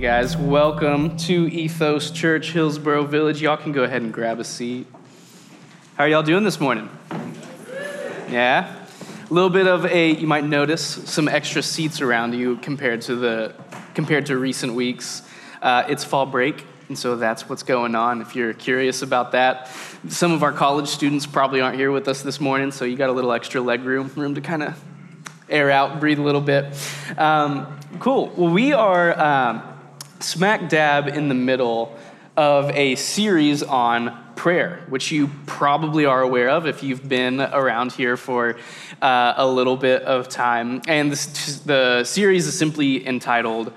Hey guys, welcome to Ethos Church, Hillsboro Village. Y'all can go ahead and grab a seat. How are y'all doing this morning? Yeah? A little bit of a, you might notice some extra seats around you compared to the, compared to recent weeks. Uh, it's fall break, and so that's what's going on. If you're curious about that, some of our college students probably aren't here with us this morning, so you got a little extra leg room, room to kind of air out, breathe a little bit. Um, cool. Well, we are um, smack dab in the middle of a series on prayer, which you probably are aware of if you've been around here for uh, a little bit of time. And this, the series is simply entitled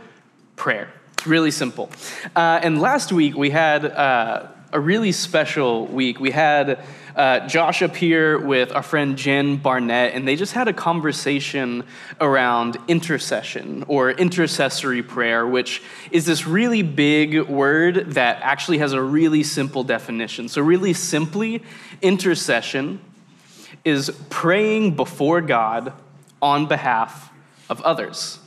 Prayer. It's really simple. Uh, and last week we had uh, a really special week. We had uh, Josh up here with our friend Jen Barnett, and they just had a conversation around intercession or intercessory prayer, which is this really big word that actually has a really simple definition. So, really simply, intercession is praying before God on behalf of others.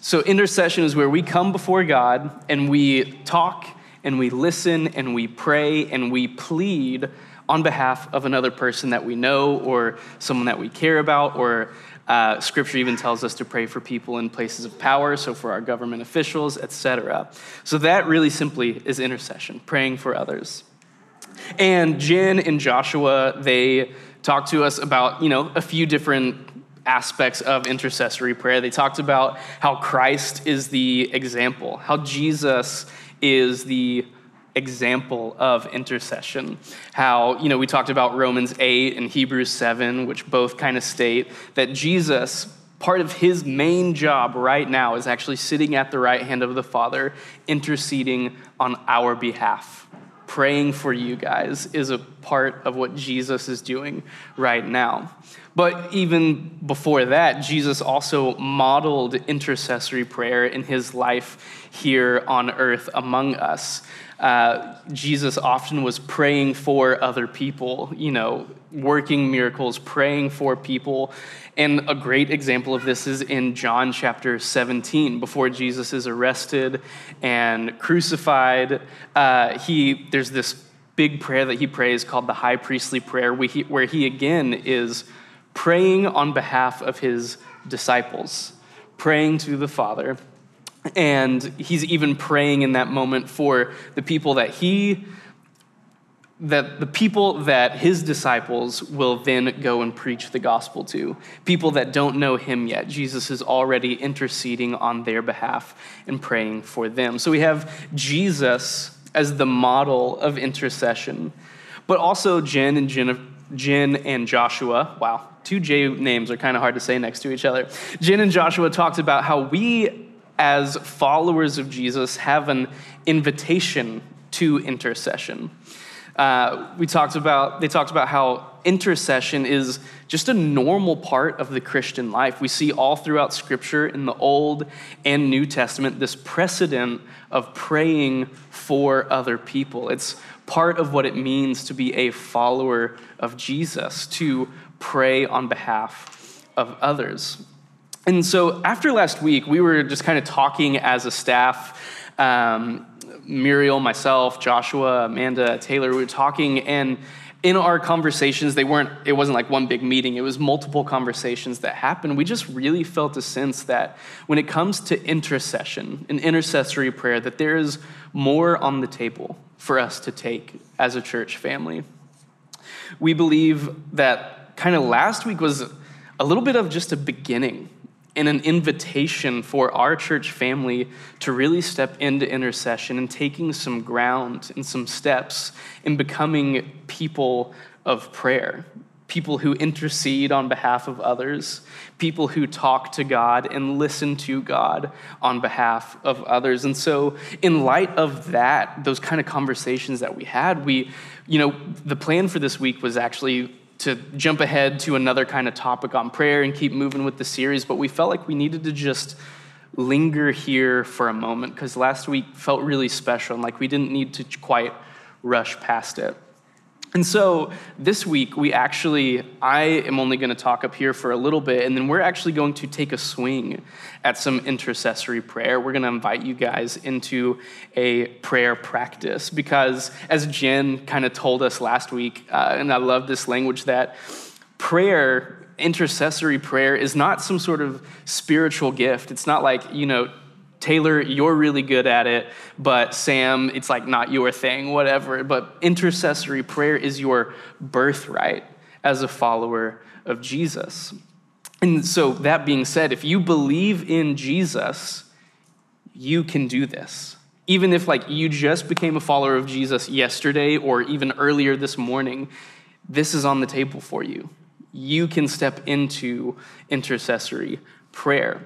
So, intercession is where we come before God and we talk and we listen and we pray and we plead on behalf of another person that we know or someone that we care about or uh, scripture even tells us to pray for people in places of power so for our government officials etc so that really simply is intercession praying for others. And jen and joshua they talked to us about you know a few different aspects of intercessory prayer. They talked about how christ is the example how jesus is the example of intercession. How, you know, we talked about Romans 8 and Hebrews 7, which both kind of state that Jesus, part of his main job right now, is actually sitting at the right hand of the Father, interceding on our behalf. Praying for you guys is a part of what Jesus is doing right now. But even before that, Jesus also modeled intercessory prayer in his life here on earth among us uh, Jesus often was praying for other people, you know, working miracles, praying for people. And a great example of this is in John chapter 17. Before Jesus is arrested and crucified, uh, he, there's this big prayer that he prays called the high priestly prayer, where he, where he again is praying on behalf of his disciples, praying to the Father. And he's even praying in that moment for the people that he that the people that his disciples will then go and preach the gospel to. People that don't know him yet. Jesus is already interceding on their behalf and praying for them. So we have jesus as the model of intercession but also jen and jen, jen and joshua. Wow two j names are kind of hard to say next to each other. Jen and joshua talked about how we as followers of Jesus, have an invitation to intercession. Uh, we talked about, they talked about how intercession is just a normal part of the Christian life. We see all throughout Scripture in the Old and New Testament this precedent of praying for other people. It's part of what it means to be a follower of Jesus, to pray on behalf of others. And so after last week, we were just kind of talking as a staff. Um, Muriel, myself, Joshua, Amanda, Taylor, we were talking, and in our conversations, they weren't, it wasn't like one big meeting, it was multiple conversations that happened. We just really felt a sense that when it comes to intercession and intercessory prayer, that there is more on the table for us to take as a church family. We believe that kind of last week was a little bit of just a beginning and an invitation for our church family to really step into intercession and taking some ground and some steps in becoming people of prayer. People who intercede on behalf of others, people who talk to God and listen to God on behalf of others. And so, in light of that, those kind of conversations that we had, we, you know, the plan for this week was actually to jump ahead to another kind of topic on prayer and keep moving with the series, but we felt like we needed to just linger here for a moment because last week felt really special and like we didn't need to quite rush past it. And so this week, we actually, I am only going to talk up here for a little bit, and then we're actually going to take a swing at some intercessory prayer. We're going to invite you guys into a prayer practice because, as Jen kind of told us last week, uh, and I love this language, that prayer, intercessory prayer, is not some sort of spiritual gift. It's not like, you know, Taylor, you're really good at it, but Sam, it's like not your thing, whatever. But intercessory prayer is your birthright as a follower of Jesus. And so, that being said, if you believe in Jesus, you can do this. Even if like you just became a follower of Jesus yesterday or even earlier this morning, this is on the table for you. You can step into intercessory prayer.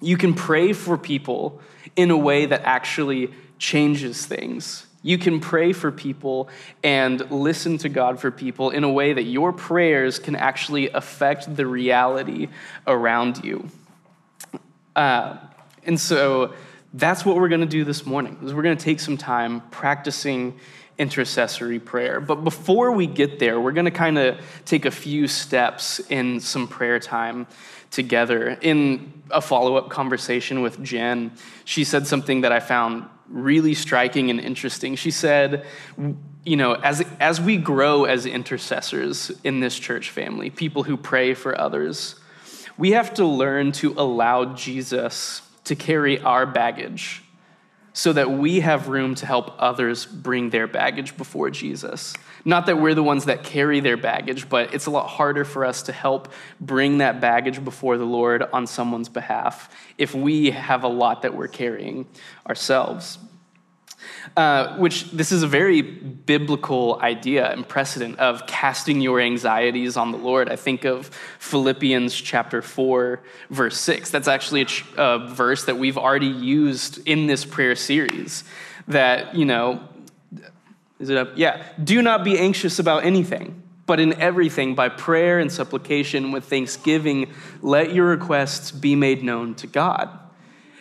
You can pray for people in a way that actually changes things. You can pray for people and listen to God for people in a way that your prayers can actually affect the reality around you. Uh, and so that's what we're going to do this morning. Is we're going to take some time practicing intercessory prayer. But before we get there, we're going to kind of take a few steps in some prayer time together. In a follow up conversation with Jen, she said something that I found really striking and interesting. She said, you know, as, as we grow as intercessors in this church family, people who pray for others, we have to learn to allow Jesus to carry our baggage so that we have room to help others bring their baggage before Jesus. Not that we're the ones that carry their baggage, but it's a lot harder for us to help bring that baggage before the Lord on someone's behalf if we have a lot that we're carrying ourselves. Uh, which this is a very biblical idea and precedent of casting your anxieties on the Lord. I think of Philippians chapter 4, verse 6. That's actually a, ch- a verse that we've already used in this prayer series. That, you know, is it up? Yeah. Do not be anxious about anything, but in everything, by prayer and supplication with thanksgiving, let your requests be made known to God.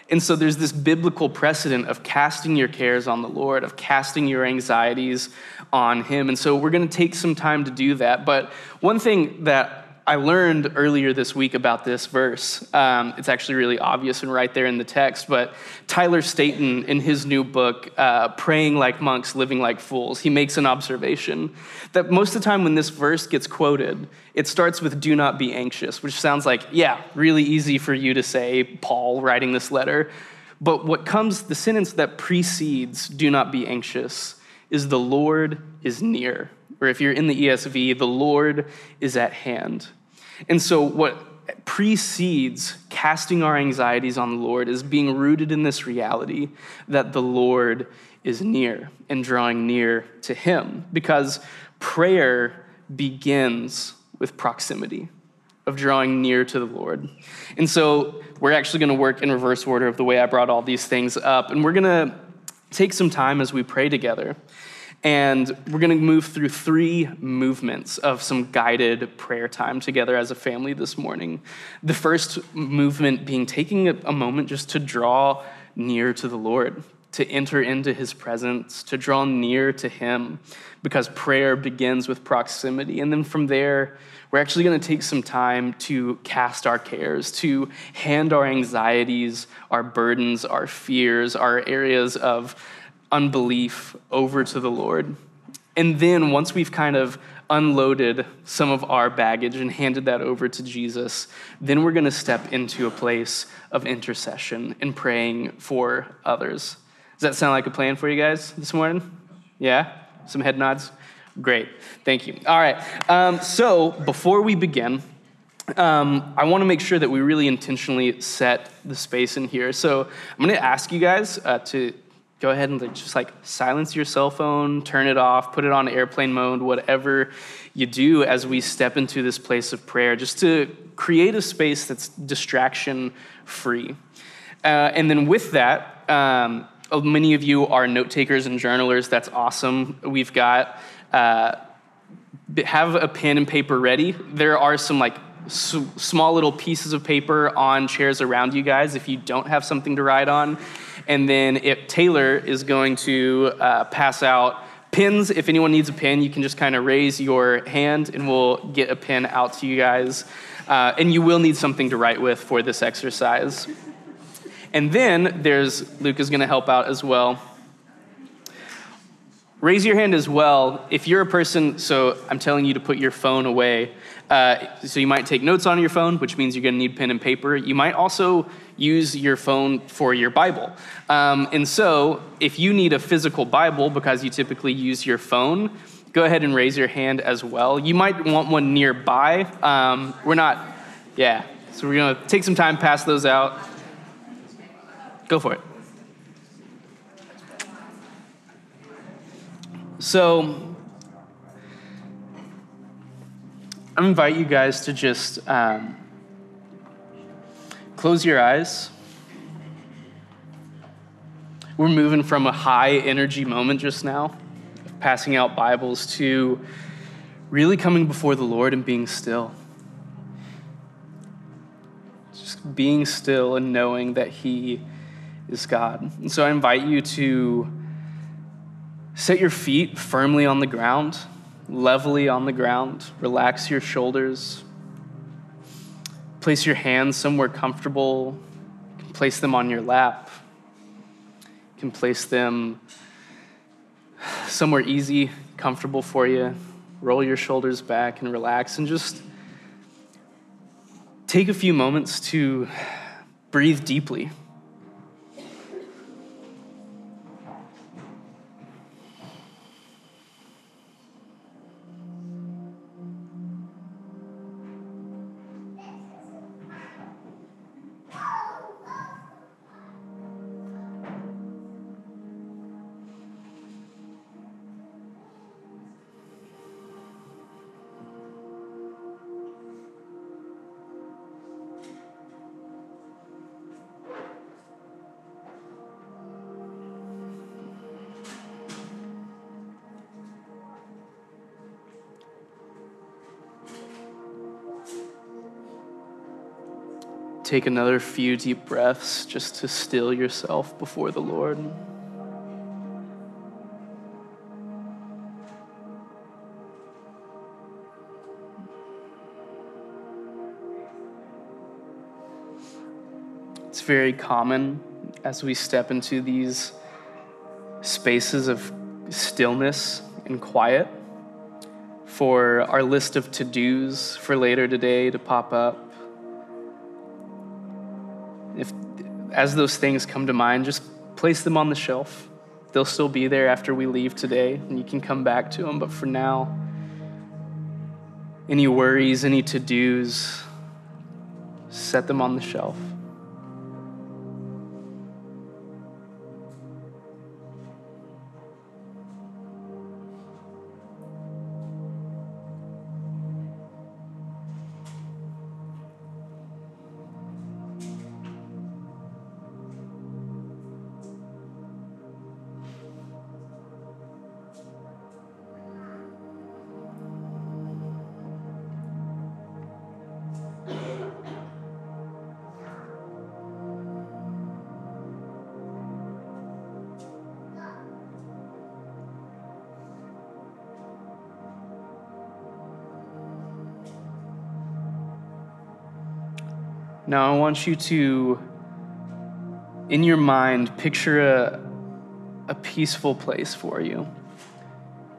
And so there's this biblical precedent of casting your cares on the Lord, of casting your anxieties on Him. And so we're going to take some time to do that. But one thing that I learned earlier this week about this verse. Um, it's actually really obvious and right there in the text, but Tyler Staton, in his new book, uh, Praying Like Monks, Living Like Fools, he makes an observation that most of the time when this verse gets quoted, it starts with, Do not be anxious, which sounds like, yeah, really easy for you to say, Paul writing this letter. But what comes, the sentence that precedes, Do not be anxious, is the Lord is near. Or if you're in the ESV, the Lord is at hand. And so, what precedes casting our anxieties on the Lord is being rooted in this reality that the Lord is near and drawing near to Him. Because prayer begins with proximity, of drawing near to the Lord. And so, we're actually going to work in reverse order of the way I brought all these things up. And we're going to take some time as we pray together and we're going to move through three movements of some guided prayer time together as a family this morning. The first movement being taking a moment just to draw near to the Lord, to enter into his presence, to draw near to him, because prayer begins with proximity. And then from there, we're actually going to take some time to cast our cares, to hand our anxieties, our burdens, our fears, our areas of unbelief over to the Lord. And then once we've kind of unloaded some of our baggage and handed that over to Jesus, then we're going to step into a place of intercession and praying for others. Does that sound like a plan for you guys this morning? Yeah? Some head nods? Great. Thank you. All right. Um, so before we begin, um, I want to make sure that we really intentionally set the space in here. So I'm going to ask you guys uh, to go ahead and just like silence your cell phone, turn it off, put it on airplane mode, whatever you do as we step into this place of prayer, just to create a space that's distraction free. Uh, and then with that, um, oh, many of you are note takers and journalers. That's awesome. We've got. Uh, have a pen and paper ready. There are some like small little pieces of paper on chairs around you guys if you don't have something to write on. And then it, Taylor is going to uh, pass out pins, if anyone needs a pin, you can just kind of raise your hand and we'll get a pin out to you guys. Uh, and you will need something to write with for this exercise. And then there's, Luke is going to help out as well. Raise your hand as well if you're a person, so I'm telling you to put your phone away. Uh, so you might take notes on your phone, which means you're going to need pen and paper. You might also use your phone for your Bible. Um, and so if you need a physical Bible because you typically use your phone, go ahead and raise your hand as well. You might want one nearby. Um, we're not, yeah. So we're going to take some time, pass those out. Go for it. So, I invite you guys to just um, close your eyes. We're moving from a high energy moment just now, passing out Bibles, to really coming before the Lord and being still. Just being still and knowing that He is God. And so I invite you to set your feet firmly on the ground levelly on the ground. Relax your shoulders. Place your hands somewhere comfortable. You can place them on your lap. You can place them somewhere easy, comfortable for you. Roll your shoulders back and relax and just take a few moments to breathe deeply. Take another few deep breaths just to still yourself before the Lord. It's very common as we step into these spaces of stillness and quiet for our list of to dos for later today to pop up as those things come to mind, just place them on the shelf. They'll still be there after we leave today, and you can come back to them. But for now, any worries, any to dos, set them on the shelf. Now, I want you to, in your mind, picture a, a peaceful place for you.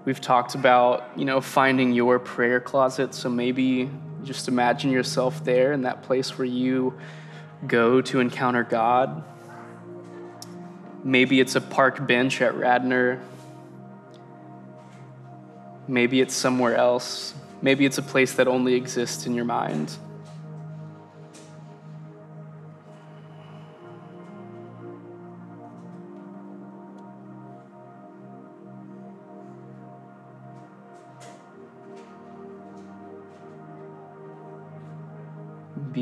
We've talked about, you know, finding your prayer closet. So maybe just imagine yourself there in that place where you go to encounter God. Maybe it's a park bench at Radnor. Maybe it's somewhere else. Maybe it's a place that only exists in your mind.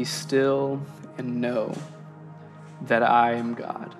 Still and know that I am God.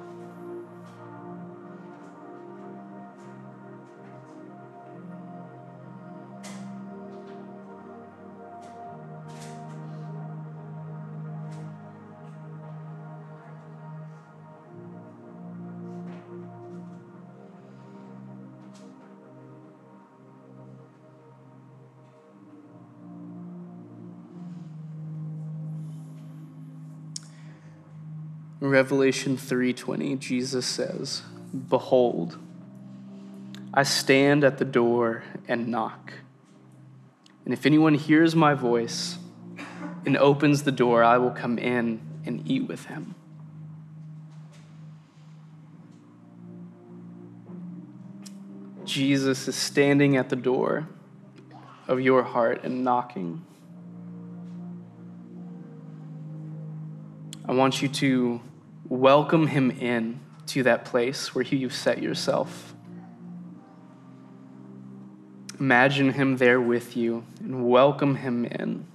Revelation 3:20, Jesus says, "Behold, I stand at the door and knock. And if anyone hears my voice and opens the door, I will come in and eat with him." Jesus is standing at the door of your heart and knocking. I want you to welcome him in to that place where you've set yourself. Imagine him there with you and welcome him in.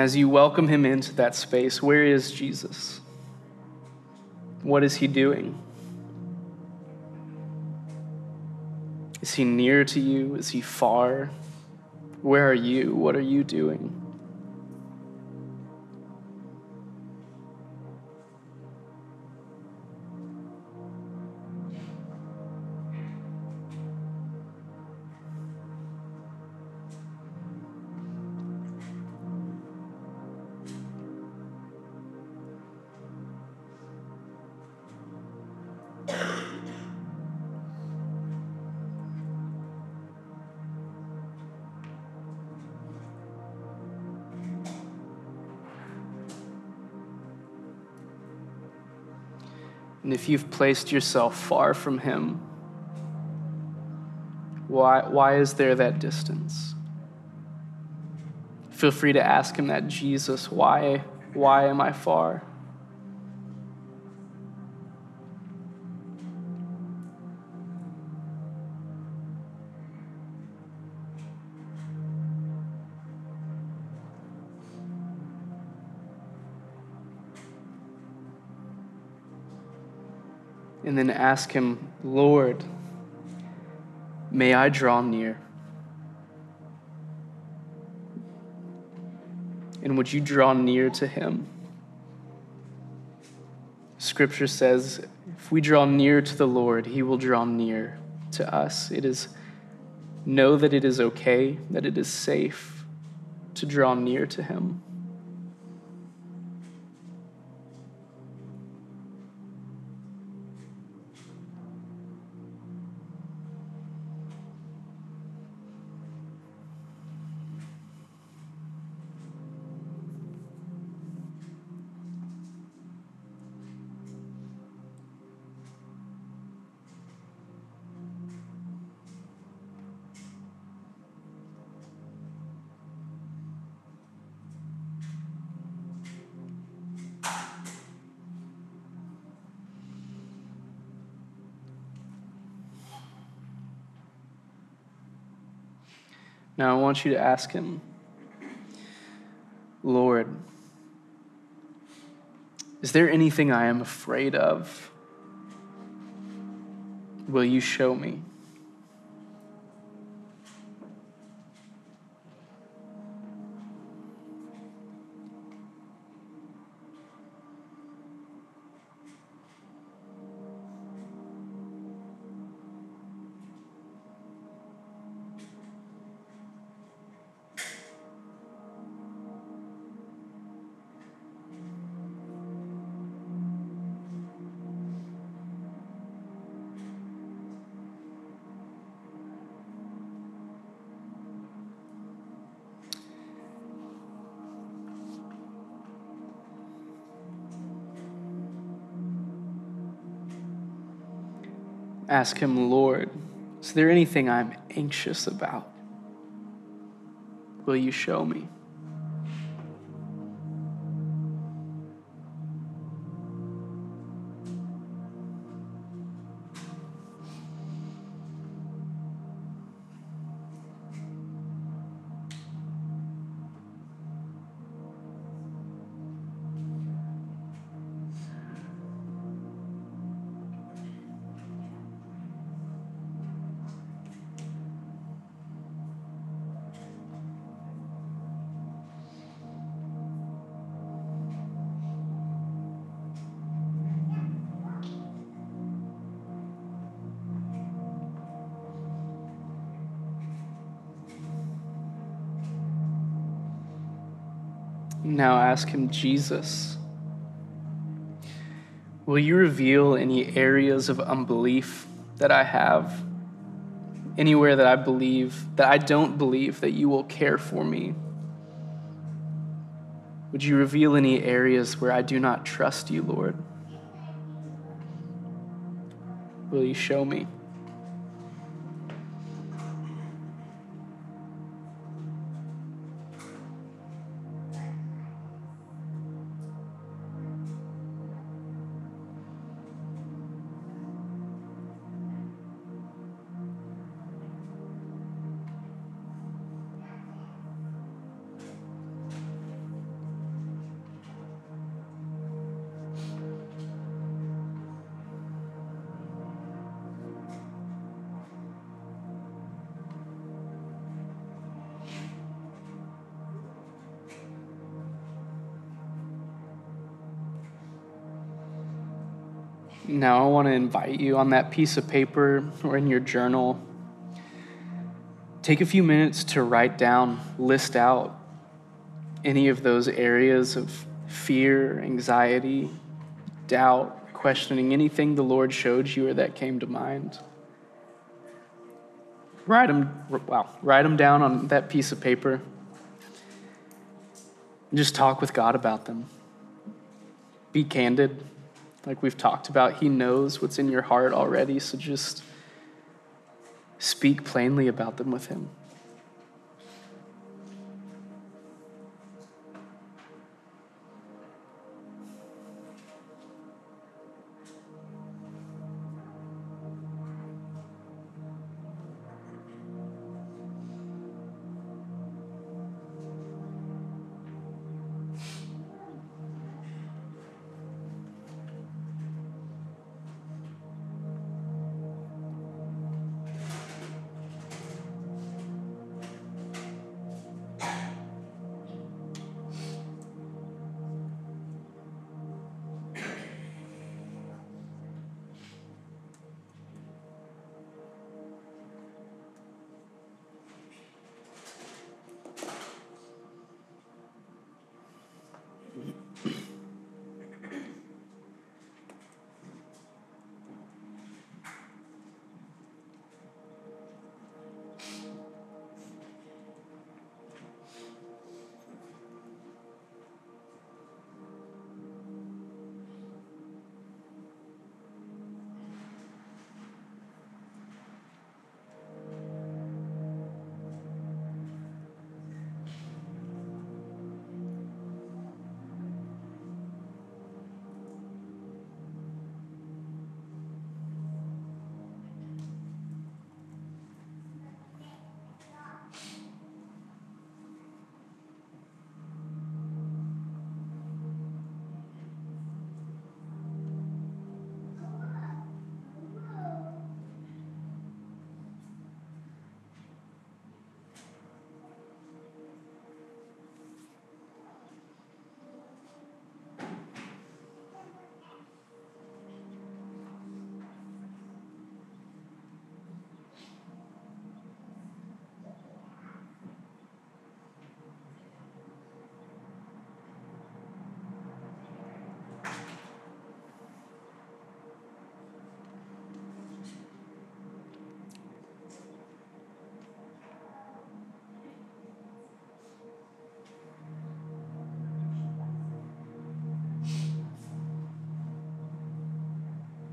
As you welcome him into that space, where is Jesus? What is he doing? Is he near to you? Is he far? Where are you? What are you doing? And if you've placed yourself far from Him, why, why is there that distance? Feel free to ask Him that, Jesus, why, why am I far? And then ask Him, Lord, may I draw near? And would you draw near to Him? Scripture says, if we draw near to the Lord, He will draw near to us. It is know that it is okay, that it is safe to draw near to Him. Now I want you to ask him, Lord, is there anything I am afraid of? Will you show me? Ask him, Lord, is there anything I'm anxious about? Will you show me? Ask Him, Jesus, will you reveal any areas of unbelief that I have? Anywhere that I believe, that I don't believe that you will care for me? Would you reveal any areas where I do not trust you, Lord? Will you show me? Invite you on that piece of paper or in your journal. Take a few minutes to write down, list out any of those areas of fear, anxiety, doubt, questioning, anything the Lord showed you or that came to mind. Write them, wow, write them down on that piece of paper. And just talk with God about them. Be candid like we've talked about, He knows what's in your heart already, so just speak plainly about them with Him.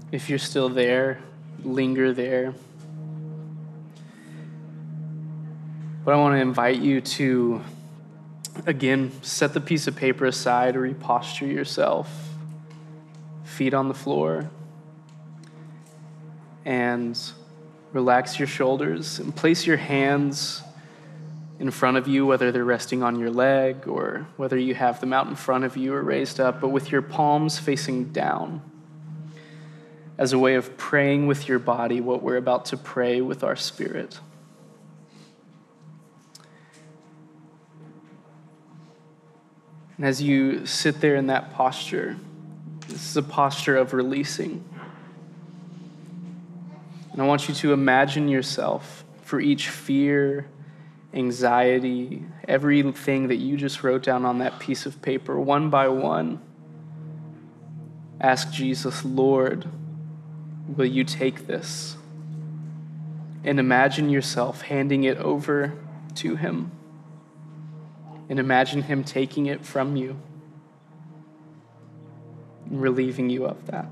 If you're still there, linger there. But I want to invite you to, again, set the piece of paper aside, reposture yourself, feet on the floor, and relax your shoulders and place your hands in front of you, whether they're resting on your leg or whether you have them out in front of you or raised up, but with your palms facing down as a way of praying with your body what we're about to pray with our spirit. And as you sit there in that posture, this is a posture of releasing. And I want you to imagine yourself for each fear, anxiety, everything that you just wrote down on that piece of paper, one by one. Ask Jesus, Lord, will you take this? And imagine yourself handing it over to Him. And imagine Him taking it from you and relieving you of that.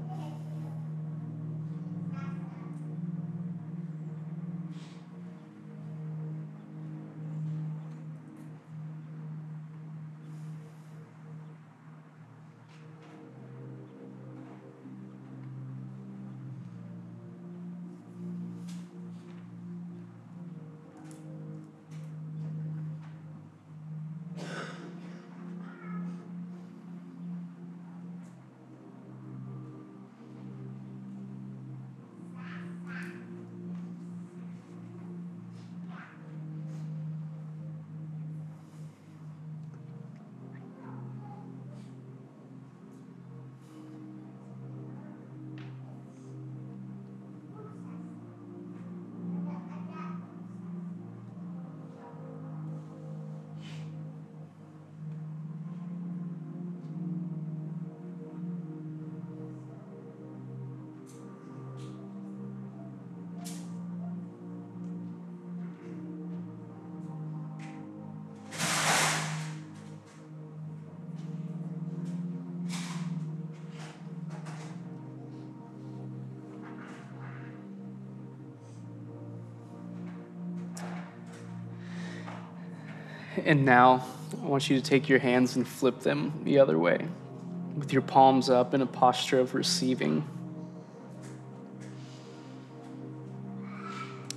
And now I want you to take your hands and flip them the other way with your palms up in a posture of receiving.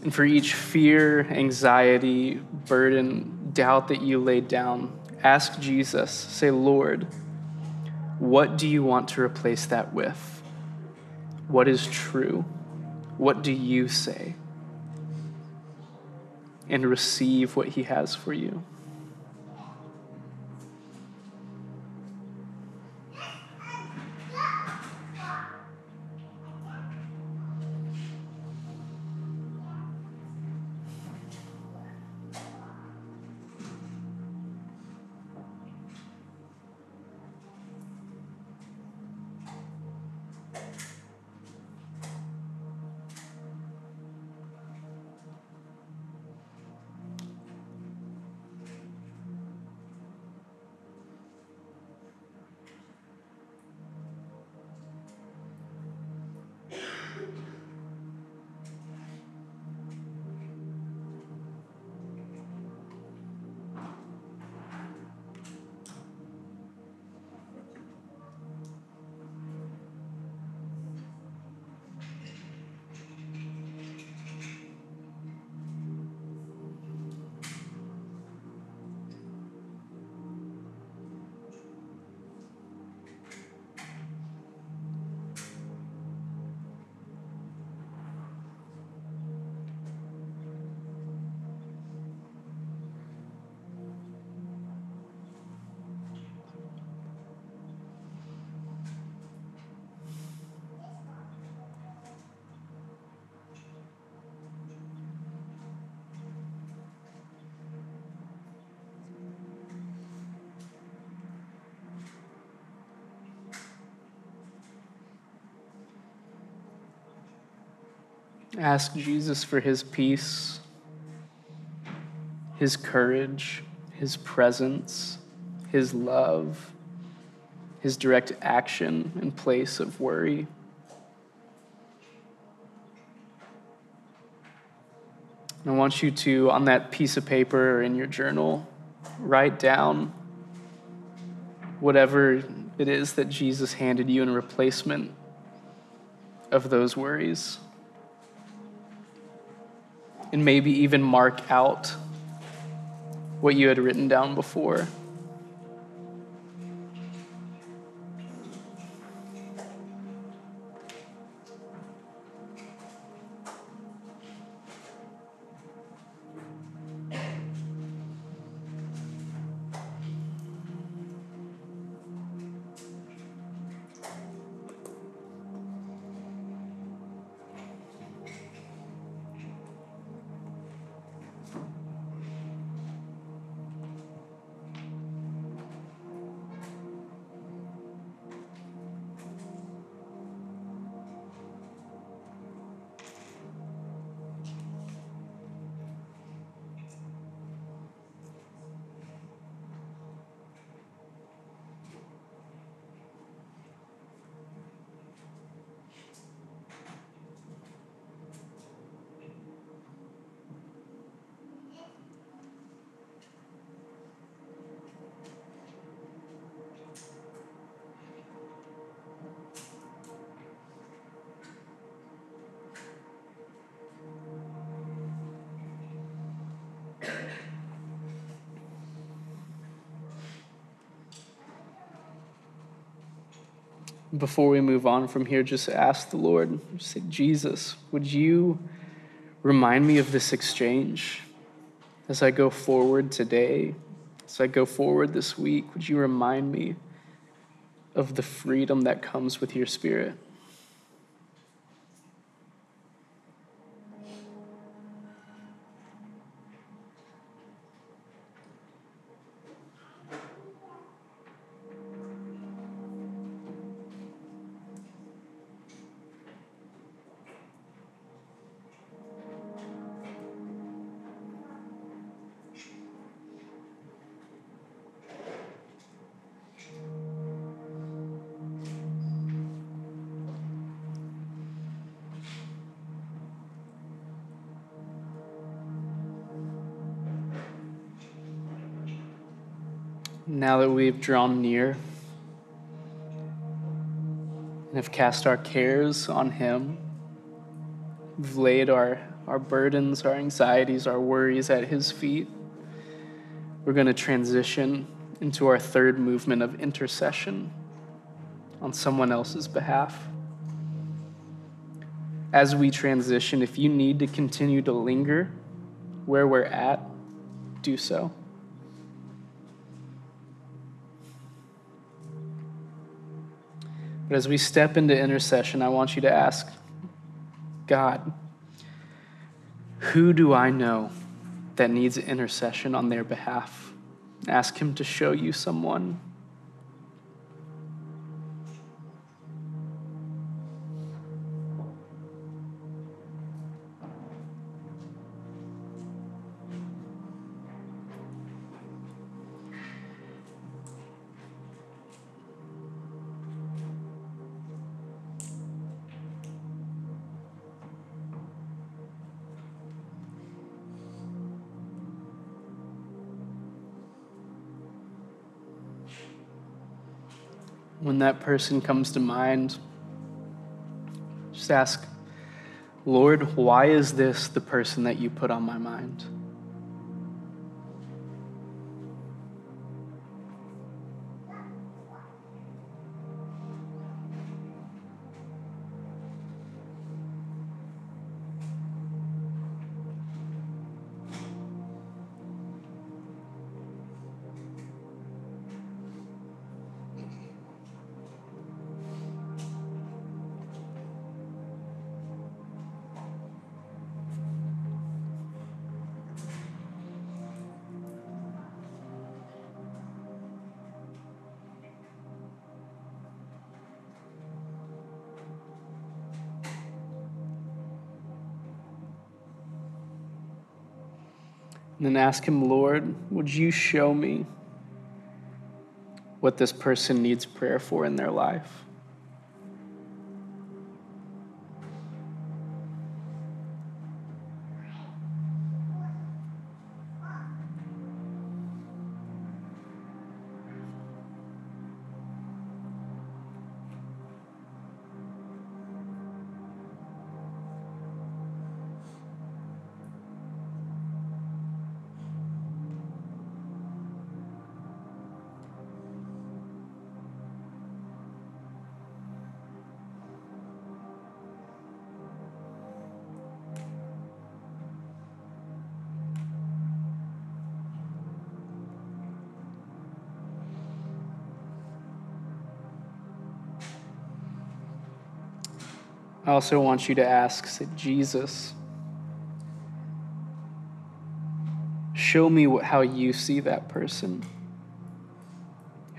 And for each fear, anxiety, burden, doubt that you laid down, ask Jesus, say, Lord, what do you want to replace that with? What is true? What do you say? And receive what he has for you. Ask Jesus for his peace, his courage, his presence, his love, his direct action in place of worry. I want you to, on that piece of paper or in your journal, write down whatever it is that Jesus handed you in replacement of those worries and maybe even mark out what you had written down before. Before we move on from here, just ask the Lord, say, Jesus, would you remind me of this exchange as I go forward today, as I go forward this week? Would you remind me of the freedom that comes with your spirit? Drawn near and have cast our cares on Him, we've laid our, our burdens, our anxieties, our worries at His feet, we're going to transition into our third movement of intercession on someone else's behalf. As we transition, if you need to continue to linger where we're at, do so. But as we step into intercession, I want you to ask God, who do I know that needs intercession on their behalf? Ask Him to show you someone. When that person comes to mind, just ask, Lord, why is this the person that you put on my mind? Ask Him, Lord, would you show me what this person needs prayer for in their life? I also want you to ask, say, Jesus, show me what, how you see that person.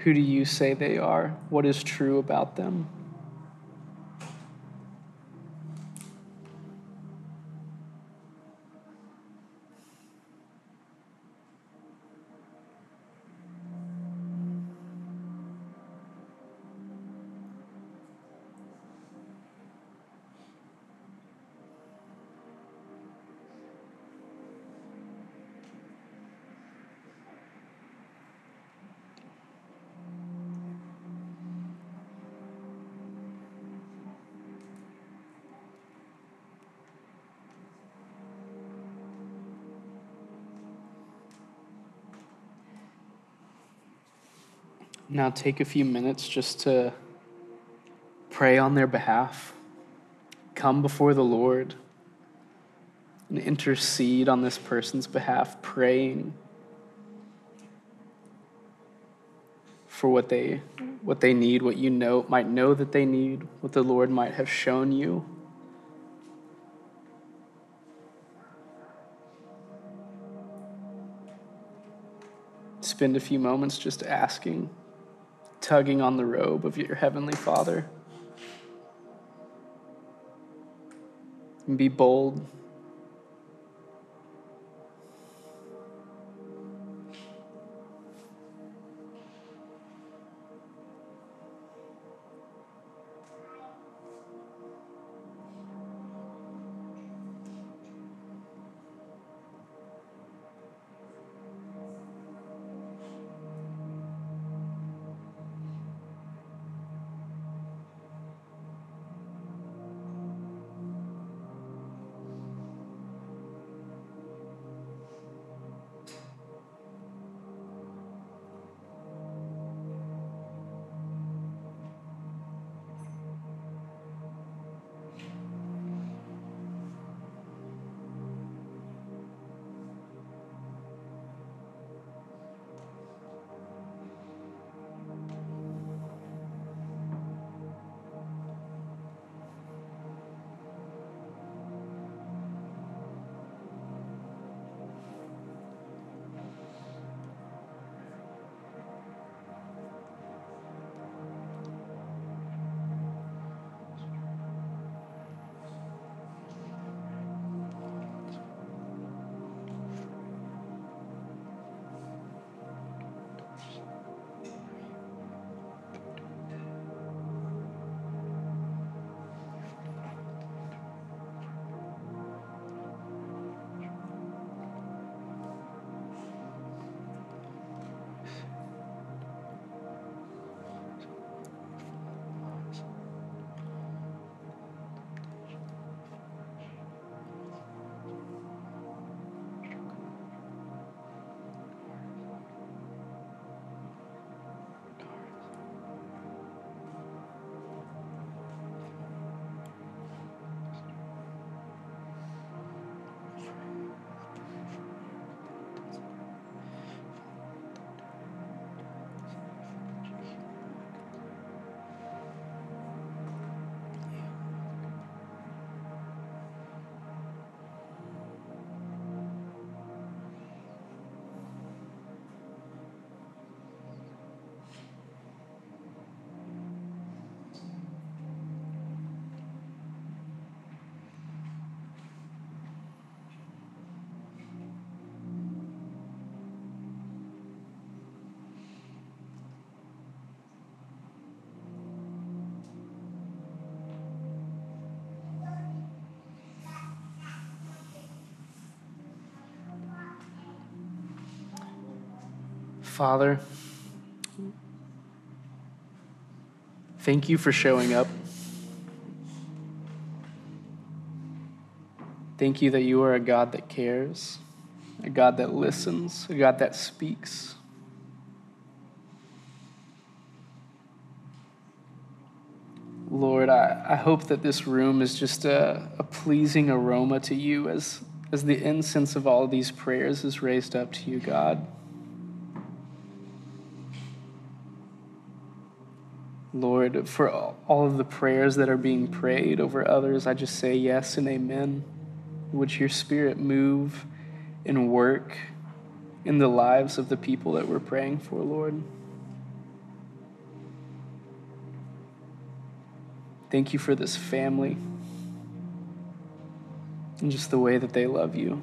Who do you say they are? What is true about them? Now take a few minutes just to pray on their behalf. Come before the Lord and intercede on this person's behalf, praying for what they, what they need, what you know, might know that they need, what the Lord might have shown you. Spend a few moments just asking, tugging on the robe of your Heavenly Father. And be bold. Father, thank you for showing up. Thank you that you are a God that cares, a God that listens, a God that speaks. Lord, I, I hope that this room is just a, a pleasing aroma to you as, as the incense of all these prayers is raised up to you, God. Lord, for all of the prayers that are being prayed over others, I just say yes and amen. Would your spirit move and work in the lives of the people that we're praying for, Lord? Thank you for this family and just the way that they love you.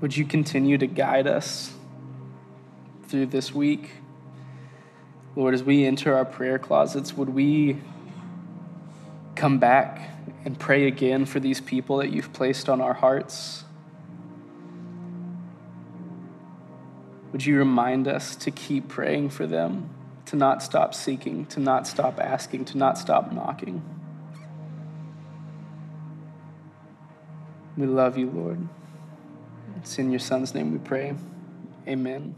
Would you continue to guide us? This week. Lord, as we enter our prayer closets, would we come back and pray again for these people that you've placed on our hearts? Would you remind us to keep praying for them, to not stop seeking, to not stop asking, to not stop knocking? We love you, Lord. It's in your Son's name we pray. Amen.